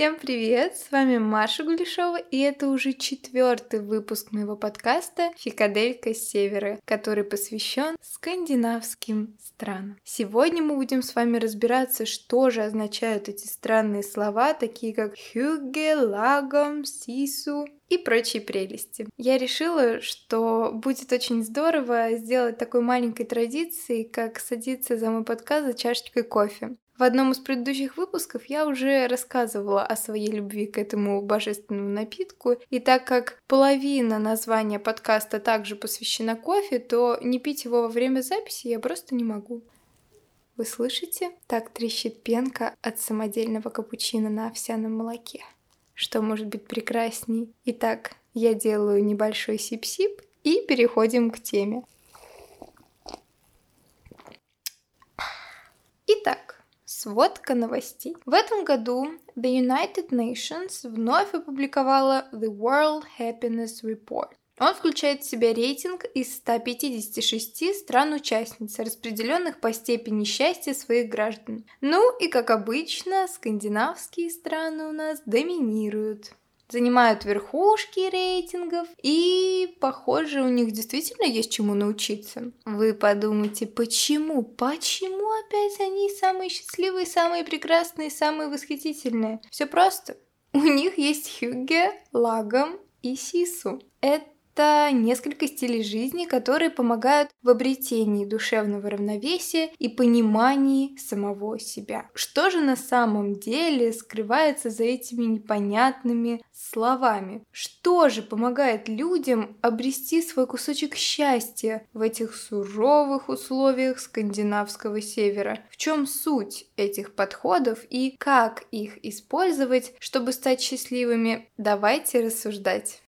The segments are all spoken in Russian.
Всем привет! С вами Маша Гулешова, и это уже четвертый выпуск моего подкаста «Фикаделька севера», который посвящен скандинавским странам. Сегодня мы будем с вами разбираться, что же означают эти странные слова, такие как «хюге», «лагом», «сису», и прочие прелести. Я решила, что будет очень здорово сделать такой маленькой традицией, как садиться за мой подкаст за чашечкой кофе. В одном из предыдущих выпусков я уже рассказывала о своей любви к этому божественному напитку, и так как половина названия подкаста также посвящена кофе, то не пить его во время записи я просто не могу. Вы слышите? Так трещит пенка от самодельного капучино на овсяном молоке. Что может быть прекрасней? Итак, я делаю небольшой сип-сип и переходим к теме. Итак, Сводка новостей. В этом году The United Nations вновь опубликовала The World Happiness Report. Он включает в себя рейтинг из 156 стран-участниц, распределенных по степени счастья своих граждан. Ну и, как обычно, скандинавские страны у нас доминируют занимают верхушки рейтингов, и, похоже, у них действительно есть чему научиться. Вы подумайте, почему? Почему опять они самые счастливые, самые прекрасные, самые восхитительные? Все просто. У них есть Хюгге, Лагом и Сису. Это это несколько стилей жизни, которые помогают в обретении душевного равновесия и понимании самого себя. Что же на самом деле скрывается за этими непонятными словами? Что же помогает людям обрести свой кусочек счастья в этих суровых условиях скандинавского севера? В чем суть этих подходов и как их использовать, чтобы стать счастливыми? Давайте рассуждать.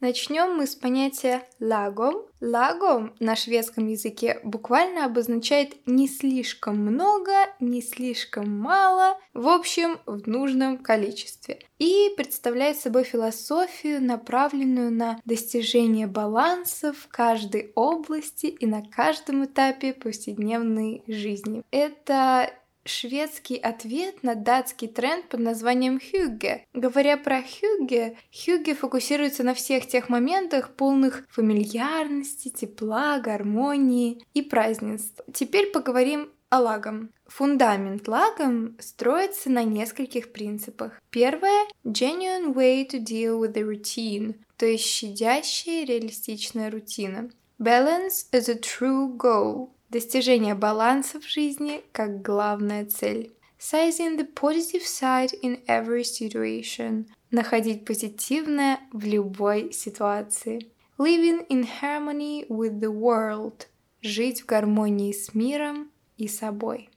Начнем мы с понятия лагом. Лагом на шведском языке буквально обозначает не слишком много, не слишком мало, в общем, в нужном количестве. И представляет собой философию, направленную на достижение баланса в каждой области и на каждом этапе повседневной жизни. Это шведский ответ на датский тренд под названием хюгге. Говоря про хюгге, хюгге фокусируется на всех тех моментах, полных фамильярности, тепла, гармонии и празднеств. Теперь поговорим о лагом. Фундамент лагом строится на нескольких принципах. Первое – genuine way to deal with the routine, то есть щадящая реалистичная рутина. Balance is a true goal, Достижение баланса в жизни как главная цель. Sizing the positive side in every situation. Находить позитивное в любой ситуации. Living in harmony with the world. Жить в гармонии с миром и собой.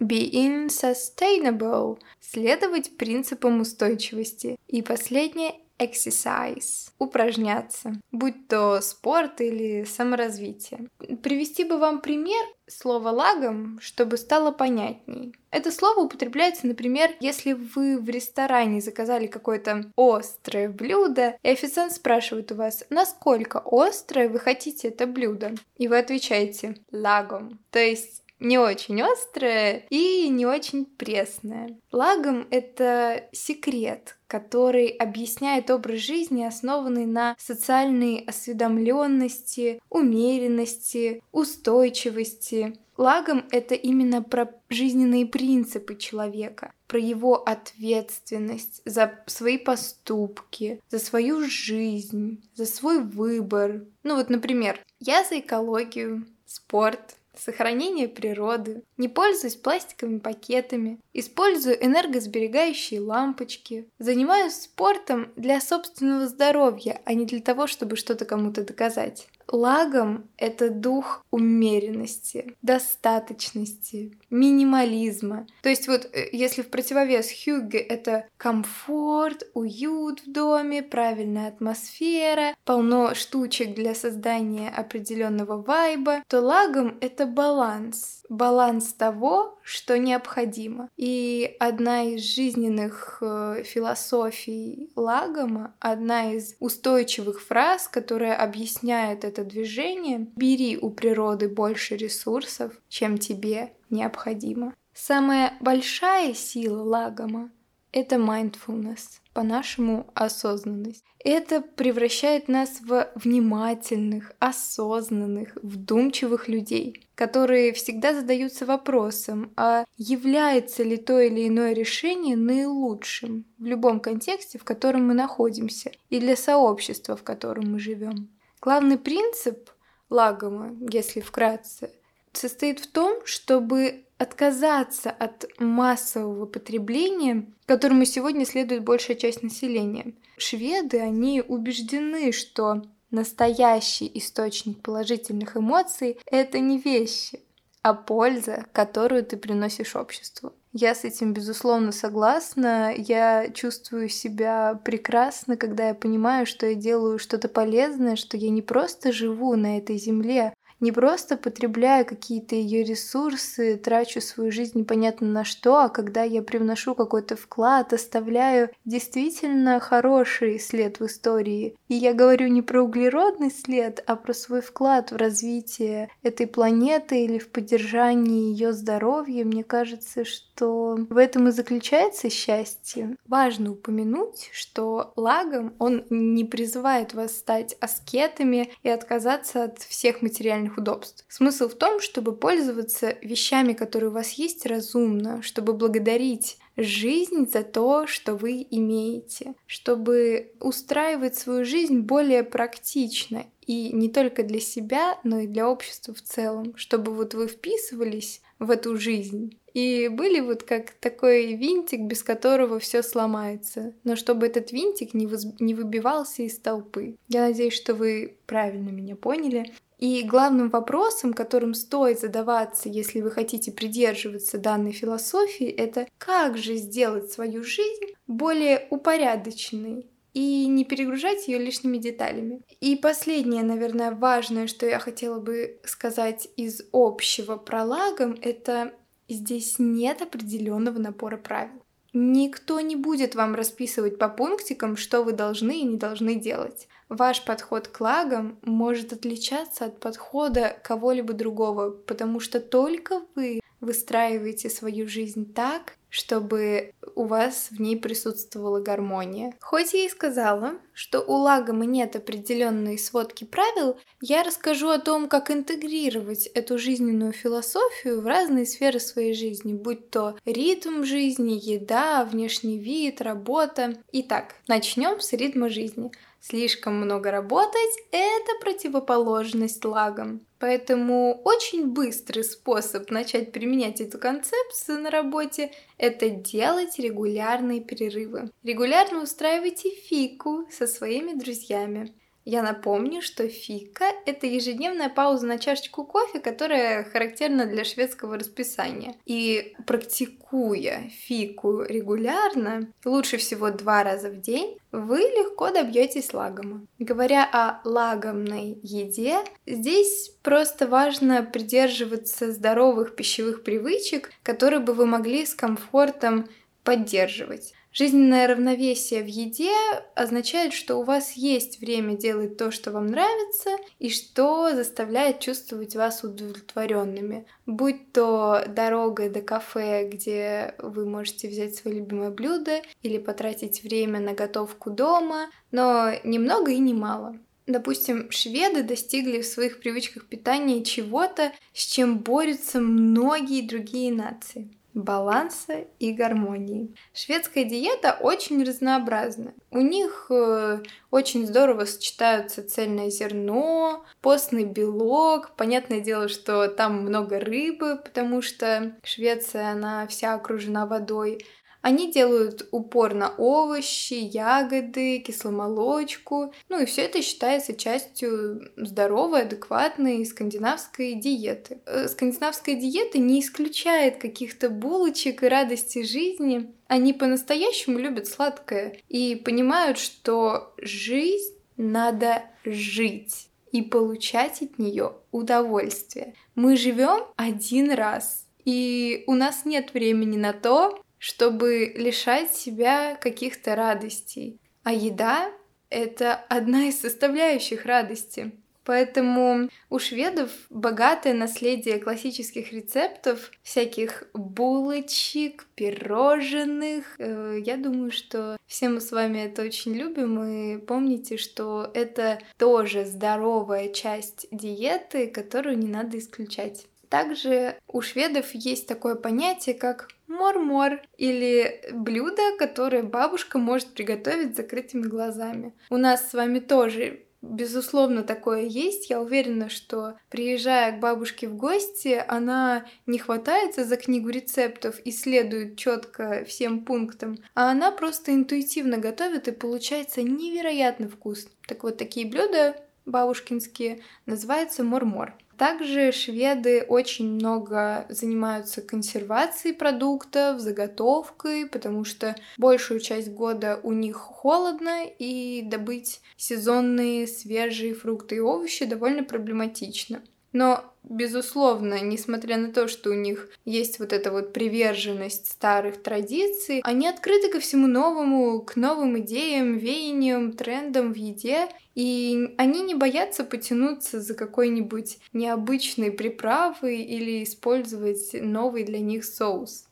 Being sustainable. Следовать принципам устойчивости. И последнее exercise, упражняться, будь то спорт или саморазвитие. Привести бы вам пример слова лагом, чтобы стало понятней. Это слово употребляется, например, если вы в ресторане заказали какое-то острое блюдо, и официант спрашивает у вас, насколько острое вы хотите это блюдо. И вы отвечаете лагом. То есть не очень острое и не очень пресное. Лагом это секрет, который объясняет образ жизни, основанный на социальной осведомленности, умеренности, устойчивости. Лагом это именно про жизненные принципы человека, про его ответственность за свои поступки, за свою жизнь, за свой выбор. Ну вот, например, я за экологию, спорт, сохранение природы, не пользуюсь пластиковыми пакетами, использую энергосберегающие лампочки, занимаюсь спортом для собственного здоровья, а не для того, чтобы что-то кому-то доказать. Лагом — это дух умеренности, достаточности, минимализма. То есть вот э, если в противовес Хюгге это комфорт, уют в доме, правильная атмосфера, полно штучек для создания определенного вайба, то лагом это баланс. Баланс того, что необходимо. И одна из жизненных э, философий Лагома, одна из устойчивых фраз, которая объясняет это движение, бери у природы больше ресурсов, чем тебе необходимо. Самая большая сила Лагома — это mindfulness, по-нашему осознанность. Это превращает нас в внимательных, осознанных, вдумчивых людей, которые всегда задаются вопросом, а является ли то или иное решение наилучшим в любом контексте, в котором мы находимся, и для сообщества, в котором мы живем. Главный принцип Лагома, если вкратце, состоит в том, чтобы отказаться от массового потребления, которому сегодня следует большая часть населения. Шведы, они убеждены, что настоящий источник положительных эмоций — это не вещи, а польза, которую ты приносишь обществу. Я с этим, безусловно, согласна. Я чувствую себя прекрасно, когда я понимаю, что я делаю что-то полезное, что я не просто живу на этой земле, не просто потребляю какие-то ее ресурсы, трачу свою жизнь непонятно на что, а когда я привношу какой-то вклад, оставляю действительно хороший след в истории. И я говорю не про углеродный след, а про свой вклад в развитие этой планеты или в поддержании ее здоровья. Мне кажется, что в этом и заключается счастье. Важно упомянуть, что лагом он не призывает вас стать аскетами и отказаться от всех материальных материальных удобств. Смысл в том, чтобы пользоваться вещами, которые у вас есть, разумно, чтобы благодарить жизнь за то, что вы имеете, чтобы устраивать свою жизнь более практично и не только для себя, но и для общества в целом, чтобы вот вы вписывались в эту жизнь и были вот как такой винтик, без которого все сломается, но чтобы этот винтик не, воз... не выбивался из толпы. Я надеюсь, что вы правильно меня поняли. И главным вопросом, которым стоит задаваться, если вы хотите придерживаться данной философии, это как же сделать свою жизнь более упорядоченной и не перегружать ее лишними деталями. И последнее, наверное, важное, что я хотела бы сказать из общего про лагом, это здесь нет определенного напора правил. Никто не будет вам расписывать по пунктикам, что вы должны и не должны делать. Ваш подход к лагам может отличаться от подхода кого-либо другого, потому что только вы выстраиваете свою жизнь так, чтобы у вас в ней присутствовала гармония. Хоть я и сказала, что у лагома нет определенной сводки правил, я расскажу о том, как интегрировать эту жизненную философию в разные сферы своей жизни, будь то ритм жизни, еда, внешний вид, работа. Итак, начнем с ритма жизни. Слишком много работать – это противоположность лагам. Поэтому очень быстрый способ начать применять эту концепцию на работе – это делать регулярные перерывы. Регулярно устраивайте фику со своими друзьями. Я напомню, что фика – это ежедневная пауза на чашечку кофе, которая характерна для шведского расписания. И практикуя фику регулярно, лучше всего два раза в день, вы легко добьетесь лагома. Говоря о лагомной еде, здесь просто важно придерживаться здоровых пищевых привычек, которые бы вы могли с комфортом поддерживать. Жизненное равновесие в еде означает, что у вас есть время делать то, что вам нравится, и что заставляет чувствовать вас удовлетворенными. Будь то дорога до кафе, где вы можете взять свое любимое блюдо, или потратить время на готовку дома, но немного и не мало. Допустим, шведы достигли в своих привычках питания чего-то, с чем борются многие другие нации баланса и гармонии. Шведская диета очень разнообразна. У них э, очень здорово сочетаются цельное зерно, постный белок. Понятное дело, что там много рыбы, потому что Швеция, она вся окружена водой. Они делают упор на овощи, ягоды, кисломолочку. Ну и все это считается частью здоровой, адекватной скандинавской диеты. Э, скандинавская диета не исключает каких-то булочек и радости жизни. Они по-настоящему любят сладкое и понимают, что жизнь надо жить и получать от нее удовольствие. Мы живем один раз, и у нас нет времени на то, чтобы лишать себя каких-то радостей. А еда — это одна из составляющих радости. Поэтому у шведов богатое наследие классических рецептов, всяких булочек, пирожных. Э, я думаю, что все мы с вами это очень любим, и помните, что это тоже здоровая часть диеты, которую не надо исключать. Также у шведов есть такое понятие, как мор-мор или блюдо, которое бабушка может приготовить с закрытыми глазами. У нас с вами тоже Безусловно, такое есть. Я уверена, что приезжая к бабушке в гости, она не хватается за книгу рецептов и следует четко всем пунктам, а она просто интуитивно готовит и получается невероятно вкусно. Так вот, такие блюда бабушкинские называются мор-мор. Также шведы очень много занимаются консервацией продуктов, заготовкой, потому что большую часть года у них холодно, и добыть сезонные свежие фрукты и овощи довольно проблематично. Но, безусловно, несмотря на то, что у них есть вот эта вот приверженность старых традиций, они открыты ко всему новому, к новым идеям, веяниям, трендам в еде, и они не боятся потянуться за какой-нибудь необычной приправой или использовать новый для них соус.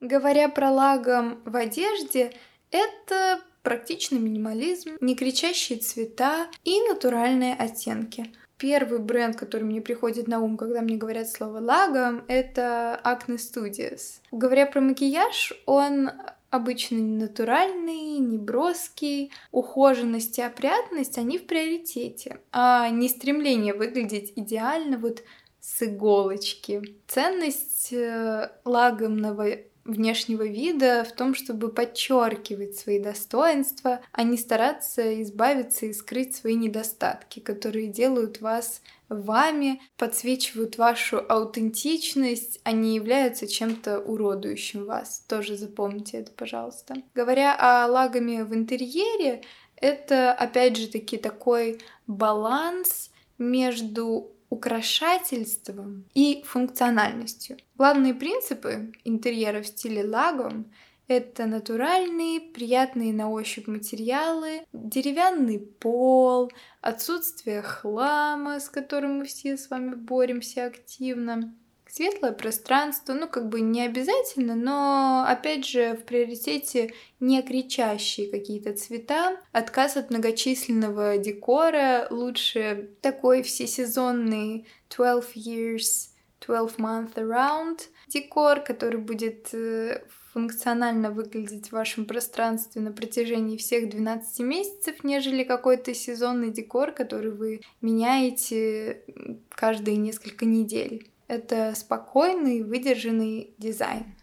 Говоря про лагом в одежде, это практичный минимализм, не кричащие цвета и натуральные оттенки. Первый бренд, который мне приходит на ум, когда мне говорят слово лагом, это Acne Studios. Говоря про макияж, он обычно не натуральный, не броский. Ухоженность и опрятность, они в приоритете, а не стремление выглядеть идеально вот с иголочки. Ценность э, лагомного внешнего вида в том, чтобы подчеркивать свои достоинства, а не стараться избавиться и скрыть свои недостатки, которые делают вас вами, подсвечивают вашу аутентичность, а не являются чем-то уродующим вас. Тоже запомните это, пожалуйста. Говоря о лагами в интерьере, это опять же таки такой баланс между украшательством и функциональностью. Главные принципы интерьера в стиле лагом это натуральные, приятные на ощупь материалы, деревянный пол, отсутствие хлама, с которым мы все с вами боремся активно, Светлое пространство, ну как бы не обязательно, но опять же в приоритете не кричащие какие-то цвета, отказ от многочисленного декора, лучше такой всесезонный 12 years, 12 month around декор, который будет э, функционально выглядеть в вашем пространстве на протяжении всех 12 месяцев, нежели какой-то сезонный декор, который вы меняете каждые несколько недель. Это спокойный, выдержанный дизайн.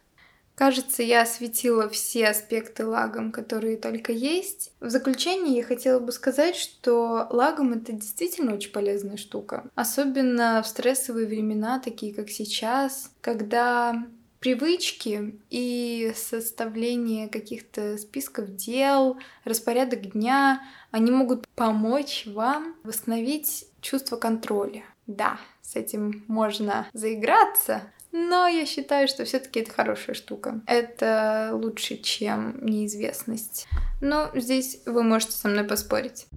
Кажется, я осветила все аспекты лагом, которые только есть. В заключение я хотела бы сказать, что лагом это действительно очень полезная штука. Особенно в стрессовые времена, такие как сейчас, когда привычки и составление каких-то списков дел, распорядок дня, они могут помочь вам восстановить чувство контроля. Да, с этим можно заиграться, но я считаю, что все-таки это хорошая штука. Это лучше, чем неизвестность. Но здесь вы можете со мной поспорить.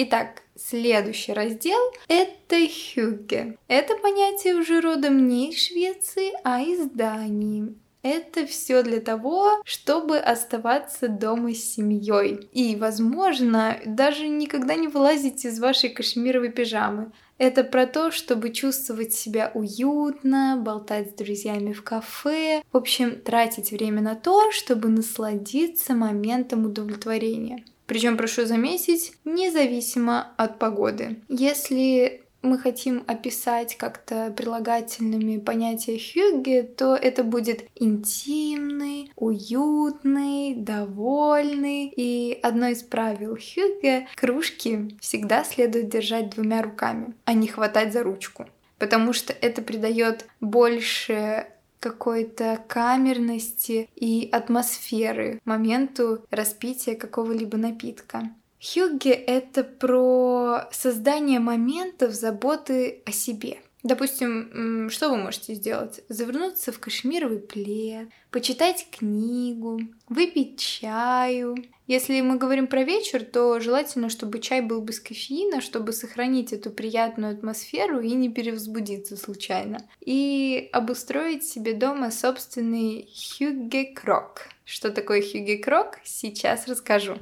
Итак, следующий раздел — это хюгге. Это понятие уже родом не из Швеции, а из Дании. Это все для того, чтобы оставаться дома с семьей. И, возможно, даже никогда не вылазить из вашей кашемировой пижамы. Это про то, чтобы чувствовать себя уютно, болтать с друзьями в кафе, в общем, тратить время на то, чтобы насладиться моментом удовлетворения. Причем, прошу заметить, независимо от погоды. Если мы хотим описать как-то прилагательными понятие хюгге, то это будет интимный, уютный, довольный. И одно из правил хюгге — кружки всегда следует держать двумя руками, а не хватать за ручку. Потому что это придает больше какой-то камерности и атмосферы моменту распития какого-либо напитка. Хюгге — это про создание моментов заботы о себе. Допустим, что вы можете сделать? Завернуться в кашемировый плед, почитать книгу, выпить чаю. Если мы говорим про вечер, то желательно, чтобы чай был без кофеина, чтобы сохранить эту приятную атмосферу и не перевозбудиться случайно. И обустроить себе дома собственный хюгге крок. Что такое хюгге крок, сейчас расскажу.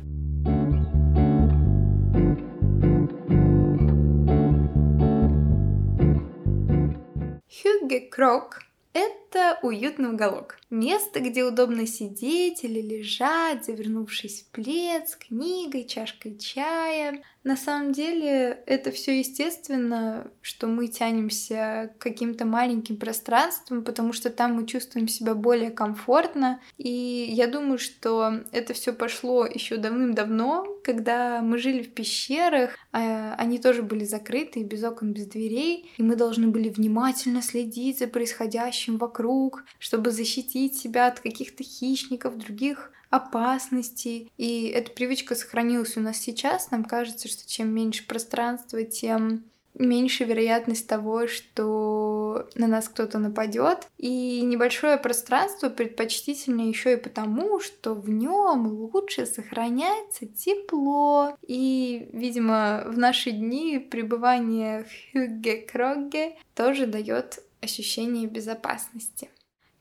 Хюгге Крок – это уютный уголок. Место, где удобно сидеть или лежать, завернувшись в плед с книгой, чашкой чая. На самом деле это все естественно, что мы тянемся к каким-то маленьким пространствам, потому что там мы чувствуем себя более комфортно. И я думаю, что это все пошло еще давным-давно, когда мы жили в пещерах, а они тоже были закрыты, без окон, без дверей, и мы должны были внимательно следить за происходящим вокруг, чтобы защитить себя от каких-то хищников, других опасностей. И эта привычка сохранилась у нас сейчас. Нам кажется, что чем меньше пространства, тем меньше вероятность того, что на нас кто-то нападет. И небольшое пространство предпочтительно еще и потому, что в нем лучше сохраняется тепло. И, видимо, в наши дни пребывание в Хюгге-Крогге тоже дает ощущение безопасности.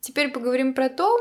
Теперь поговорим про то,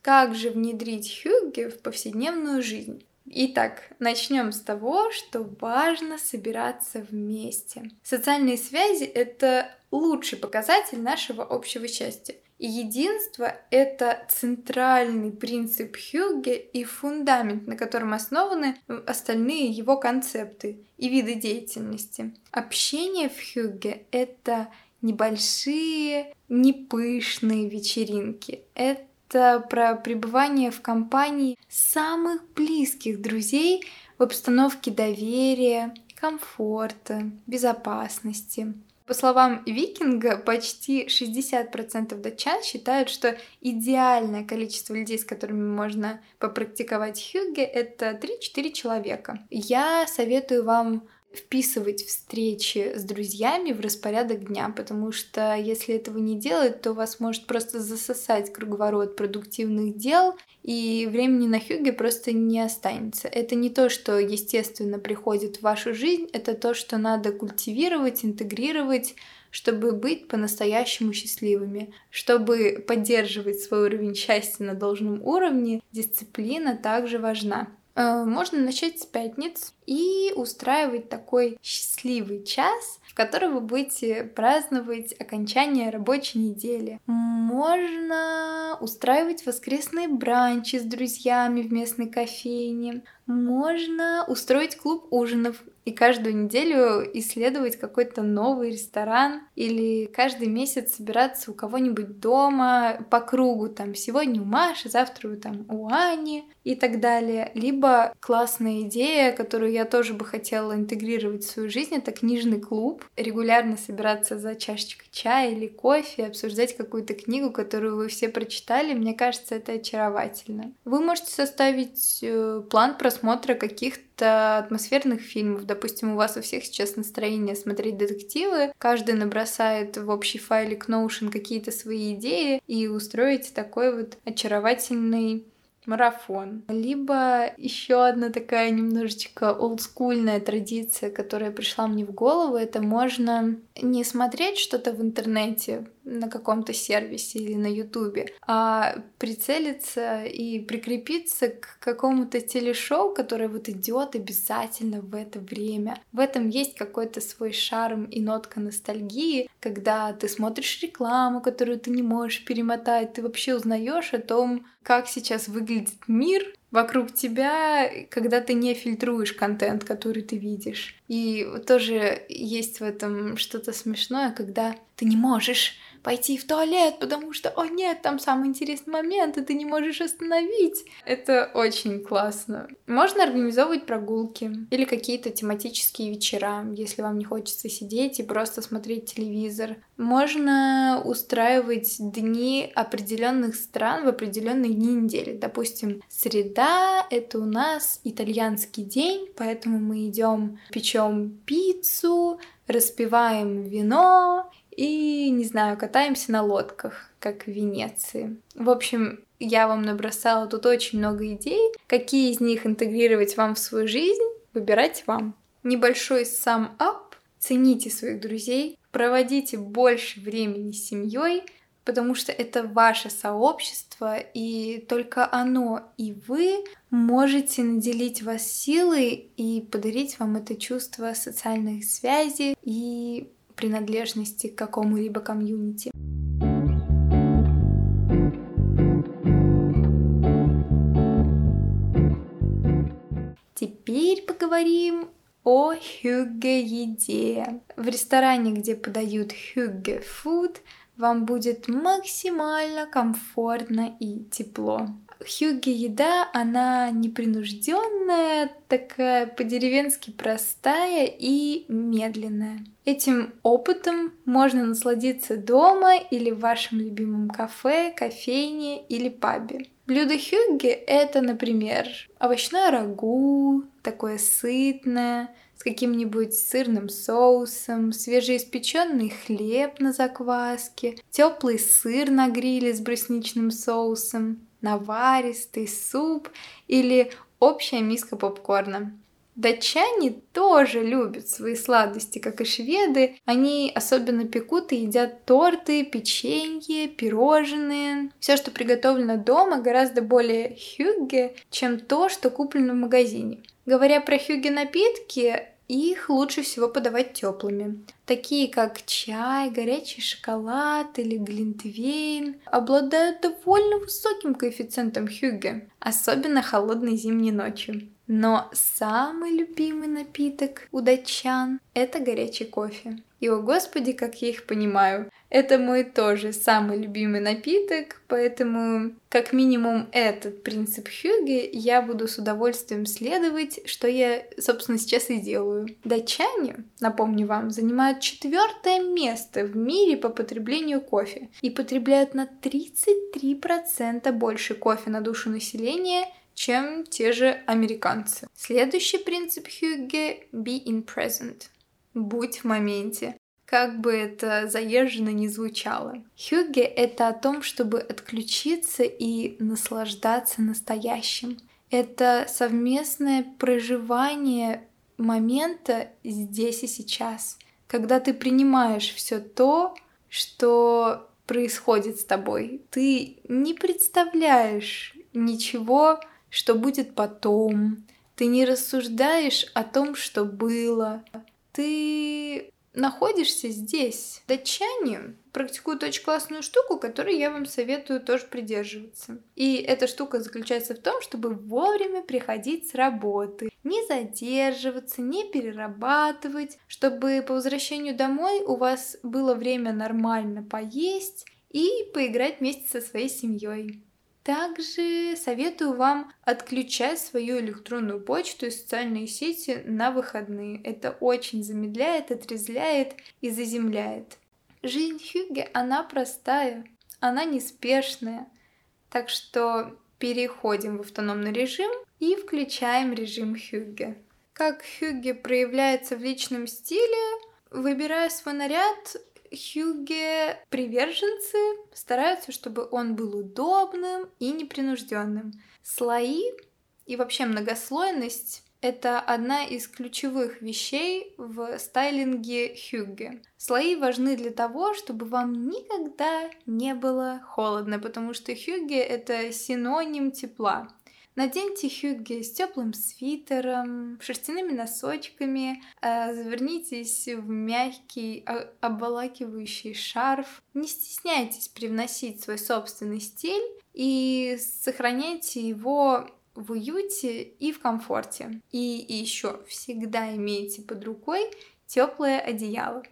как же внедрить хюгге в повседневную жизнь? Итак, начнем с того, что важно собираться вместе. Социальные связи — это лучший показатель нашего общего счастья. И единство — это центральный принцип Хюгге и фундамент, на котором основаны остальные его концепты и виды деятельности. Общение в Хюгге — это небольшие, непышные вечеринки. Это про пребывание в компании самых близких друзей в обстановке доверия, комфорта, безопасности. По словам Викинга, почти 60% датчан считают, что идеальное количество людей, с которыми можно попрактиковать хюгге, это 3-4 человека. Я советую вам вписывать встречи с друзьями в распорядок дня, потому что если этого не делать, то вас может просто засосать круговорот продуктивных дел, и времени на хюге просто не останется. Это не то, что естественно приходит в вашу жизнь, это то, что надо культивировать, интегрировать, чтобы быть по-настоящему счастливыми. Чтобы поддерживать свой уровень счастья на должном уровне, дисциплина также важна. Э, можно начать с пятниц и устраивать такой счастливый час, в который вы будете праздновать окончание рабочей недели. Можно устраивать воскресные бранчи с друзьями в местной кофейне. Можно устроить клуб ужинов и каждую неделю исследовать какой-то новый ресторан или каждый месяц собираться у кого-нибудь дома по кругу, там сегодня у Маши, завтра там у Ани и так далее. Либо классная идея, которую я тоже бы хотела интегрировать в свою жизнь, это книжный клуб. Регулярно собираться за чашечкой чая или кофе, обсуждать какую-то книгу, которую вы все прочитали. Мне кажется, это очаровательно. Вы можете составить э, план просмотра каких-то атмосферных фильмов. Допустим, у вас у всех сейчас настроение смотреть детективы, каждый набросает в общий файлик Notion какие-то свои идеи и устроите такой вот очаровательный марафон. Либо еще одна такая немножечко олдскульная традиция, которая пришла мне в голову, это можно не смотреть что-то в интернете на каком-то сервисе или на ютубе, а прицелиться и прикрепиться к какому-то телешоу, которое вот идет обязательно в это время. В этом есть какой-то свой шарм и нотка ностальгии, когда ты смотришь рекламу, которую ты не можешь перемотать, ты вообще узнаешь о том, как сейчас выглядит мир вокруг тебя, когда ты не фильтруешь контент, который ты видишь. И тоже есть в этом что-то смешное, когда ты не можешь пойти в туалет, потому что, о нет, там самый интересный момент, и ты не можешь остановить. Это очень классно. Можно организовывать прогулки или какие-то тематические вечера, если вам не хочется сидеть и просто смотреть телевизор. Можно устраивать дни определенных стран в определенные дни недели. Допустим, среда — это у нас итальянский день, поэтому мы идем печем пиццу, распиваем вино и, не знаю, катаемся на лодках, как в Венеции. В общем, я вам набросала тут очень много идей. Какие из них интегрировать вам в свою жизнь, выбирать вам. Небольшой сам ап. Цените своих друзей, проводите больше времени с семьей, потому что это ваше сообщество, и только оно и вы можете наделить вас силой и подарить вам это чувство социальных связей и принадлежности к какому-либо комьюнити. Теперь поговорим о хюгге-еде. В ресторане, где подают хюгге-фуд, вам будет максимально комфортно и тепло. Хьюги еда, она непринужденная, такая по-деревенски простая и медленная. Этим опытом можно насладиться дома или в вашем любимом кафе, кофейне или пабе. Блюдо хюгги — это, например, овощное рагу, такое сытное, с каким-нибудь сырным соусом, свежеиспеченный хлеб на закваске, теплый сыр на гриле с брусничным соусом, наваристый суп или общая миска попкорна. Датчане тоже любят свои сладости, как и шведы. Они особенно пекут и едят торты, печенье, пирожные. Все, что приготовлено дома, гораздо более хюгге, чем то, что куплено в магазине. Говоря про хюгге напитки, их лучше всего подавать теплыми, такие как чай, горячий шоколад или глинтвейн, обладают довольно высоким коэффициентом хюгге, особенно холодной зимней ночью. Но самый любимый напиток у датчан – это горячий кофе. И, о господи, как я их понимаю. Это мой тоже самый любимый напиток, поэтому как минимум этот принцип Хьюги я буду с удовольствием следовать, что я, собственно, сейчас и делаю. Датчане, напомню вам, занимают четвертое место в мире по потреблению кофе и потребляют на 33% больше кофе на душу населения, чем те же американцы. Следующий принцип Хьюге — be in present. Будь в моменте. Как бы это заезженно не звучало. Хюгге — это о том, чтобы отключиться и наслаждаться настоящим. Это совместное проживание момента здесь и сейчас, когда ты принимаешь все то, что происходит с тобой. Ты не представляешь ничего что будет потом. Ты не рассуждаешь о том, что было. Ты находишься здесь. Датчане практикуют очень классную штуку, которой я вам советую тоже придерживаться. И эта штука заключается в том, чтобы вовремя приходить с работы, не задерживаться, не перерабатывать, чтобы по возвращению домой у вас было время нормально поесть и поиграть вместе со своей семьей. Также советую вам отключать свою электронную почту и социальные сети на выходные. Это очень замедляет, отрезляет и заземляет. Жизнь Хюгге, она простая, она неспешная. Так что переходим в автономный режим и включаем режим Хюгге. Как Хюгге проявляется в личном стиле, выбирая свой наряд, Хьюге приверженцы стараются, чтобы он был удобным и непринужденным. Слои и вообще многослойность Это одна из ключевых вещей в стайлинге хюгге. Слои важны для того, чтобы вам никогда не было холодно, потому что хюгге — это синоним тепла. Наденьте хюгге с теплым свитером, шерстяными носочками, э, завернитесь в мягкий обволакивающий шарф. Не стесняйтесь привносить свой собственный стиль и сохраняйте его в уюте и в комфорте. И еще всегда имейте под рукой теплое одеяло.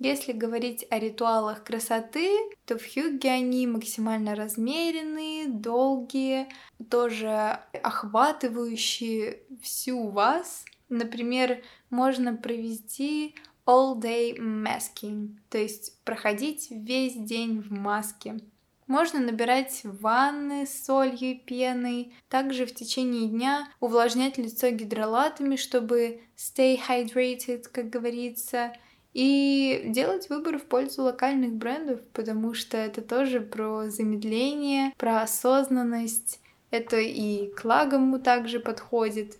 Если говорить о ритуалах красоты, то в Хьюге они максимально размеренные, долгие, тоже охватывающие всю вас. Например, можно провести all day masking, то есть проходить весь день в маске. Можно набирать ванны с солью и пеной. Также в течение дня увлажнять лицо гидролатами, чтобы stay hydrated, как говорится. И делать выбор в пользу локальных брендов, потому что это тоже про замедление, про осознанность. Это и к лагому также подходит.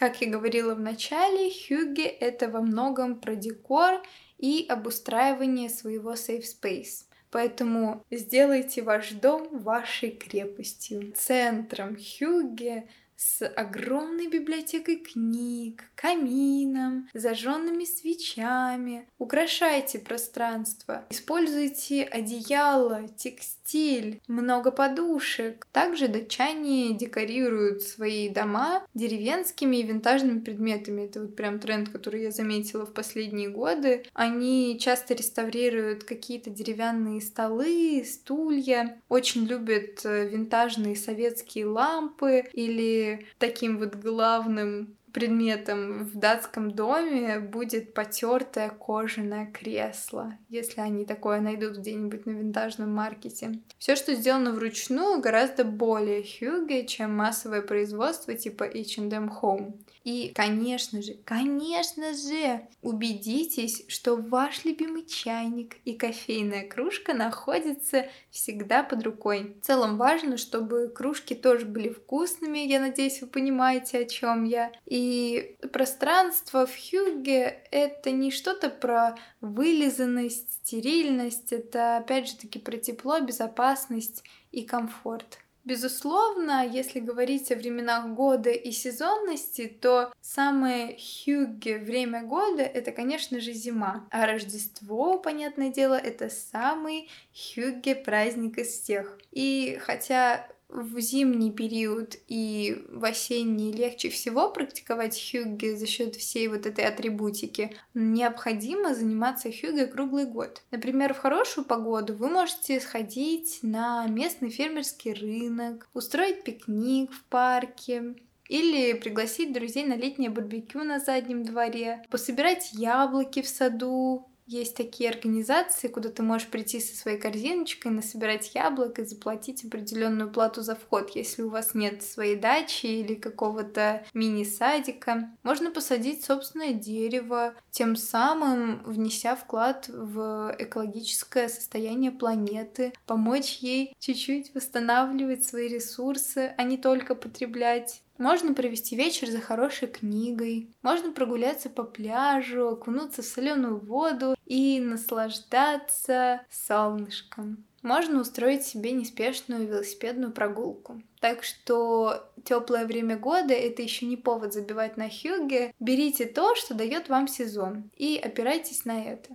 Как я говорила в начале, Хюгге — это во многом про декор и обустраивание своего safe space. Поэтому сделайте ваш дом вашей крепостью. Центром Хюгге с огромной библиотекой книг, камином, зажженными свечами. Украшайте пространство. Используйте одеяло, текстиль, много подушек. Также датчане декорируют свои дома деревенскими и винтажными предметами. Это вот прям тренд, который я заметила в последние годы. Они часто реставрируют какие-то деревянные столы, стулья. Очень любят э, винтажные советские лампы или таким вот главным предметом в датском доме будет потертое кожаное кресло, если они такое найдут где-нибудь на винтажном маркете. Все, что сделано вручную, гораздо более хюге, чем массовое производство типа H&M Home. И, конечно же, конечно же, убедитесь, что ваш любимый чайник и кофейная кружка находятся всегда под рукой. В целом важно, чтобы кружки тоже были вкусными, я надеюсь, вы понимаете, о чем я. И пространство в Хьюге — это не что-то про вылизанность, стерильность, это опять же таки про тепло, безопасность и комфорт. Безусловно, если говорить о временах года и сезонности, то самое хюгге время года — это, конечно же, зима. А Рождество, понятное дело, это самый хюгге праздник из всех. И хотя в зимний период и в осенний легче всего практиковать хюгге за счет всей вот этой атрибутики, необходимо заниматься хюгге круглый год. Например, в хорошую погоду вы можете сходить на местный фермерский рынок, устроить пикник в парке, или пригласить друзей на летнее барбекю на заднем дворе, пособирать яблоки в саду, есть такие организации, куда ты можешь прийти со своей корзиночкой, насобирать яблок и заплатить определенную плату за вход, если у вас нет своей дачи или какого-то мини-садика. Можно посадить собственное дерево, тем самым внеся вклад в экологическое состояние планеты, помочь ей чуть-чуть восстанавливать свои ресурсы, а не только потреблять. Можно провести вечер за хорошей книгой, можно прогуляться по пляжу, окунуться в соленую воду и наслаждаться солнышком. Можно устроить себе неспешную велосипедную прогулку. Так что теплое время года это еще не повод забивать на хюге. Берите то, что дает вам сезон, и опирайтесь на это.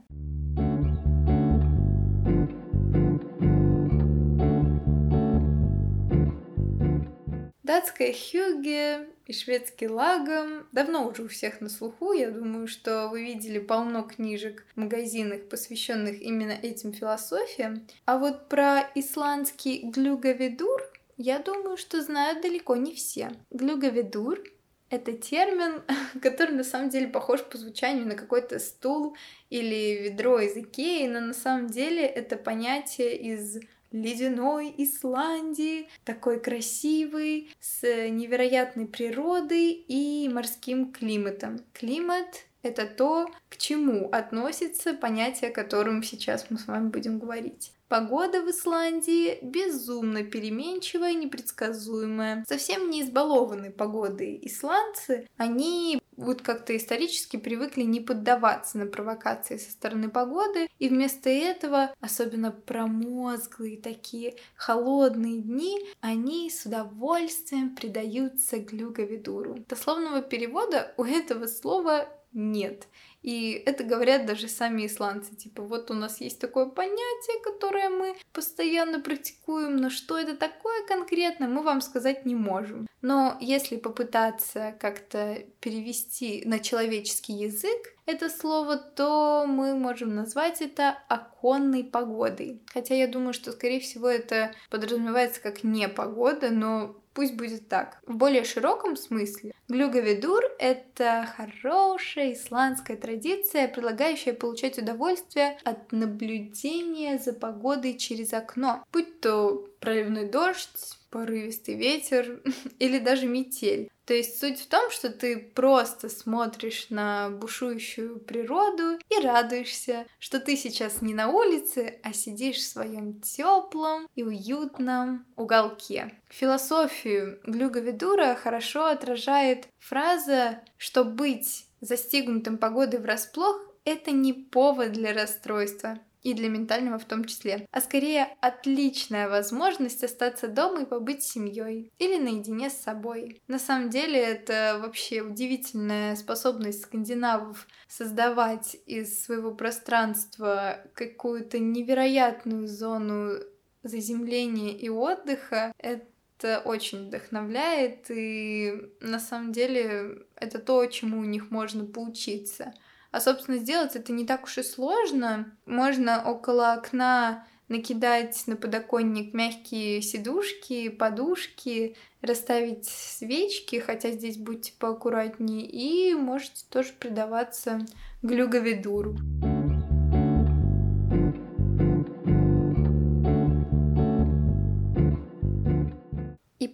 Датская хюге и шведский лагом давно уже у всех на слуху. Я думаю, что вы видели полно книжек в магазинах, посвященных именно этим философиям. А вот про исландский глюгаведур я думаю, что знают далеко не все. Глюгаведур — это термин, который на самом деле похож по звучанию на какой-то стул или ведро из Икеи, но на самом деле это понятие из ледяной Исландии, такой красивый, с невероятной природой и морским климатом. Климат это то, к чему относится понятие, о котором сейчас мы с вами будем говорить. Погода в Исландии безумно переменчивая, непредсказуемая. Совсем не избалованные погодой исландцы, они вот как-то исторически привыкли не поддаваться на провокации со стороны погоды, и вместо этого, особенно промозглые такие холодные дни, они с удовольствием предаются глюговидуру. Дословного перевода у этого слова нет. И это говорят даже сами исландцы. Типа, вот у нас есть такое понятие, которое мы постоянно практикуем, но что это такое конкретно, мы вам сказать не можем. Но если попытаться как-то перевести на человеческий язык это слово, то мы можем назвать это оконной погодой. Хотя я думаю, что, скорее всего, это подразумевается как непогода, но Пусть будет так. В более широком смысле, глюговидур — это хорошая исландская традиция, предлагающая получать удовольствие от наблюдения за погодой через окно. Будь то проливной дождь, порывистый ветер или даже метель. То есть суть в том, что ты просто смотришь на бушующую природу и радуешься, что ты сейчас не на улице, а сидишь в своем теплом и уютном уголке. Философию Глюга хорошо отражает фраза, что быть застигнутым погодой врасплох — это не повод для расстройства и для ментального в том числе, а скорее отличная возможность остаться дома и побыть с семьей или наедине с собой. На самом деле это вообще удивительная способность скандинавов создавать из своего пространства какую-то невероятную зону заземления и отдыха. Это очень вдохновляет, и на самом деле это то, чему у них можно поучиться. А, собственно, сделать это не так уж и сложно. Можно около окна накидать на подоконник мягкие сидушки, подушки, расставить свечки, хотя здесь будьте поаккуратнее, и можете тоже предаваться глюговидуру.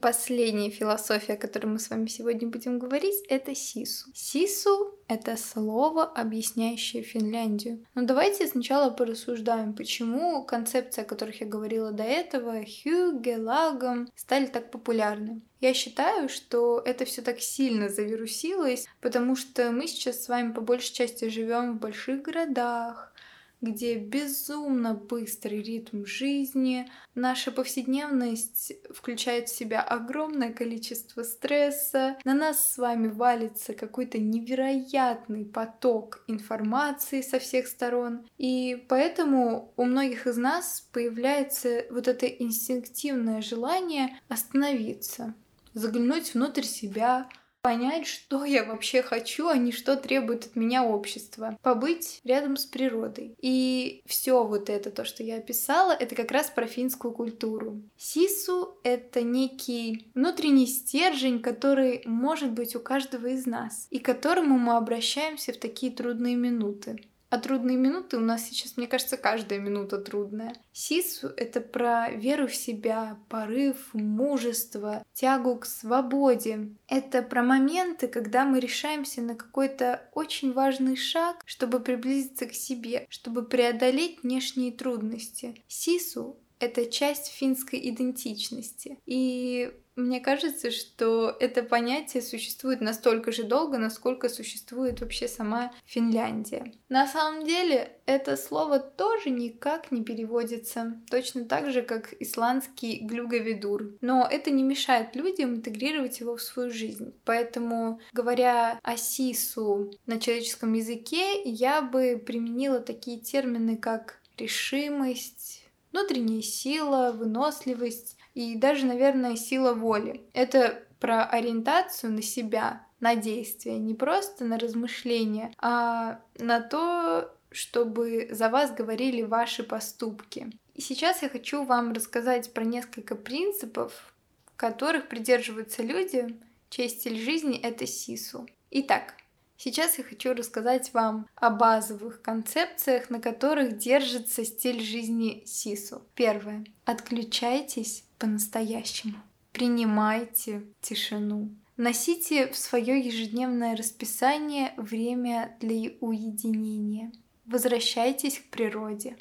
Последняя философия, о которой мы с вами сегодня будем говорить, это сису. Сису — это слово, объясняющее Финляндию. Но давайте сначала порассуждаем, почему концепции, о которых я говорила до этого, хюге, лагом, стали так популярны. Я считаю, что это все так сильно завирусилось, потому что мы сейчас с вами по большей части живем в больших городах, где безумно быстрый ритм жизни, наша повседневность включает в себя огромное количество стресса, на нас с вами валится какой-то невероятный поток информации со всех сторон, и поэтому у многих из нас появляется вот это инстинктивное желание остановиться, заглянуть внутрь себя, понять, что я вообще хочу, а не что требует от меня общество. Побыть рядом с природой. И все вот это, то, что я описала, это как раз про финскую культуру. Сису — это некий внутренний стержень, который может быть у каждого из нас, и к которому мы обращаемся в такие трудные минуты. А трудные минуты у нас сейчас, мне кажется, каждая минута трудная. Сису — это про веру в себя, порыв, мужество, тягу к свободе. Это про моменты, когда мы решаемся на какой-то очень важный шаг, чтобы приблизиться к себе, чтобы преодолеть внешние трудности. Сису это часть финской идентичности. И мне кажется, что это понятие существует настолько же долго, насколько существует вообще сама Финляндия. На самом деле, это слово тоже никак не переводится, точно так же, как исландский глюговидур. Но это не мешает людям интегрировать его в свою жизнь. Поэтому, говоря о сису на человеческом языке, я бы применила такие термины, как решимость, внутренняя сила, выносливость и даже, наверное, сила воли. Это про ориентацию на себя, на действие, не просто на размышления, а на то, чтобы за вас говорили ваши поступки. И сейчас я хочу вам рассказать про несколько принципов, которых придерживаются люди, чей стиль жизни — это сису. Итак, Сейчас я хочу рассказать вам о базовых концепциях, на которых держится стиль жизни Сису. Первое. Отключайтесь по-настоящему. Принимайте тишину. Носите в свое ежедневное расписание время для уединения. Возвращайтесь к природе.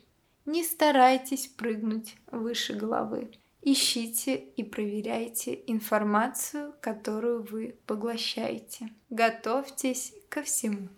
Не старайтесь прыгнуть выше головы. Ищите и проверяйте информацию, которую вы поглощаете. Готовьтесь ко всему.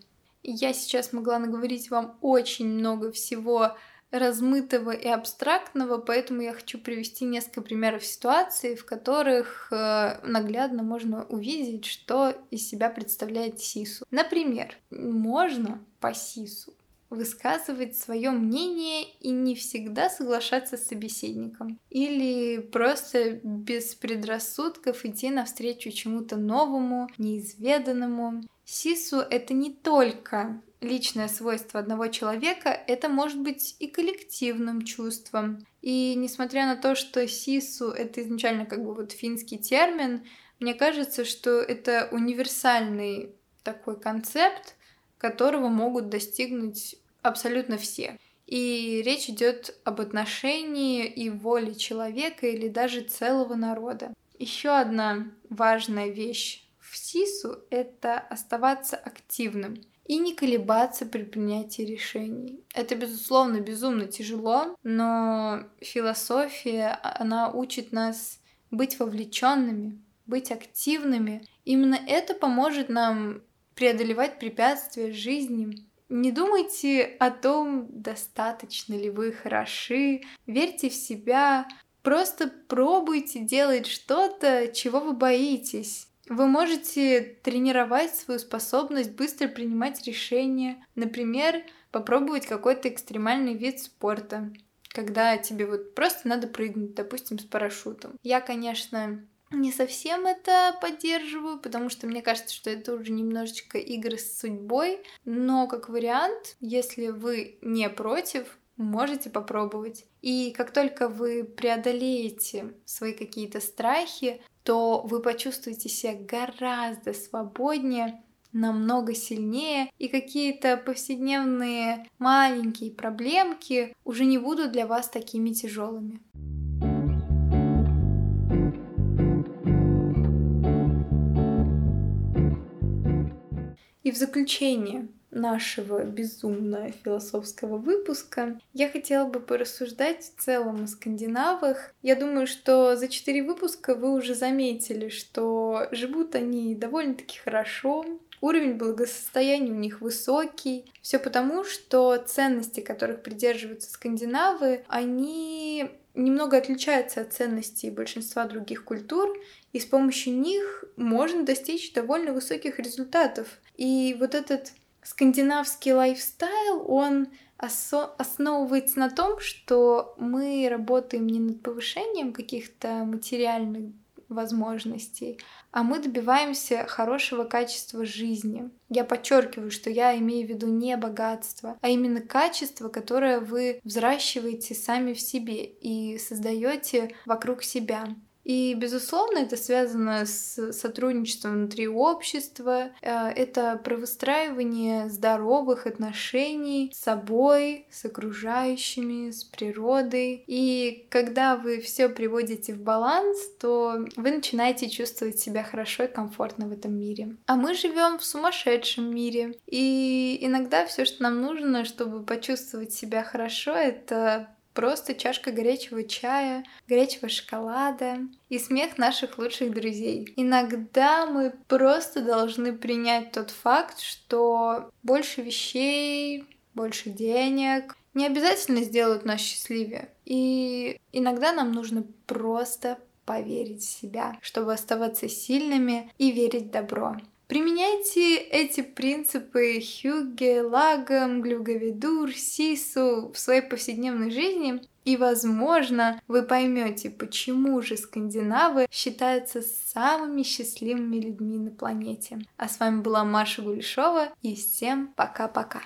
Я сейчас могла наговорить вам очень много всего размытого и абстрактного, поэтому я хочу привести несколько примеров ситуаций, в которых э, наглядно можно увидеть, что из себя представляет сису. Например, можно по сису высказывать свое мнение и не всегда соглашаться с собеседником. Или просто без предрассудков идти навстречу чему-то новому, неизведанному. Сису — это не только личное свойство одного человека, это может быть и коллективным чувством. И несмотря на то, что сису — это изначально как бы вот финский термин, мне кажется, что это универсальный такой концепт, которого могут достигнуть абсолютно все. И речь идет об отношении и воле человека или даже целого народа. Еще одна важная вещь в СИСу — это оставаться активным и не колебаться при принятии решений. Это, безусловно, безумно тяжело, но философия, она учит нас быть вовлеченными, быть активными. Именно это поможет нам преодолевать препятствия жизни, не думайте о том, достаточно ли вы хороши, верьте в себя, просто пробуйте делать что-то, чего вы боитесь. Вы можете тренировать свою способность быстро принимать решения, например, попробовать какой-то экстремальный вид спорта, когда тебе вот просто надо прыгнуть, допустим, с парашютом. Я, конечно, не совсем это поддерживаю, потому что мне кажется, что это уже немножечко игры с судьбой. Но как вариант, если вы не против, можете попробовать. И как только вы преодолеете свои какие-то страхи, то вы почувствуете себя гораздо свободнее, намного сильнее, и какие-то повседневные маленькие проблемки уже не будут для вас такими тяжелыми. И в заключение нашего безумно философского выпуска я хотела бы порассуждать в целом о скандинавах. Я думаю, что за четыре выпуска вы уже заметили, что живут они довольно-таки хорошо, уровень благосостояния у них высокий. Все потому, что ценности, которых придерживаются скандинавы, они немного отличаются от ценностей большинства других культур, и с помощью них можно достичь довольно высоких результатов. И вот этот скандинавский лайфстайл, он основывается на том, что мы работаем не над повышением каких-то материальных возможностей, а мы добиваемся хорошего качества жизни. Я подчеркиваю, что я имею в виду не богатство, а именно качество, которое вы взращиваете сами в себе и создаете вокруг себя. И, безусловно, это связано с сотрудничеством внутри общества, э, это про выстраивание здоровых отношений с собой, с окружающими, с природой. И когда вы все приводите в баланс, то вы начинаете чувствовать себя хорошо и комфортно в этом мире. А мы живем в сумасшедшем мире. И иногда все, что нам нужно, чтобы почувствовать себя хорошо, это Просто чашка горячего чая, горячего шоколада и смех наших лучших друзей. Иногда мы просто должны принять тот факт, что больше вещей, больше денег не обязательно сделают нас счастливее. И иногда нам нужно просто поверить в себя, чтобы оставаться сильными и верить в добро. Применяйте эти принципы Хюгге, Лагом, Глюгавидур, Сису в своей повседневной жизни, и, возможно, вы поймете, почему же скандинавы считаются самыми счастливыми людьми на планете. А с вами была Маша Гулешова, и всем пока-пока.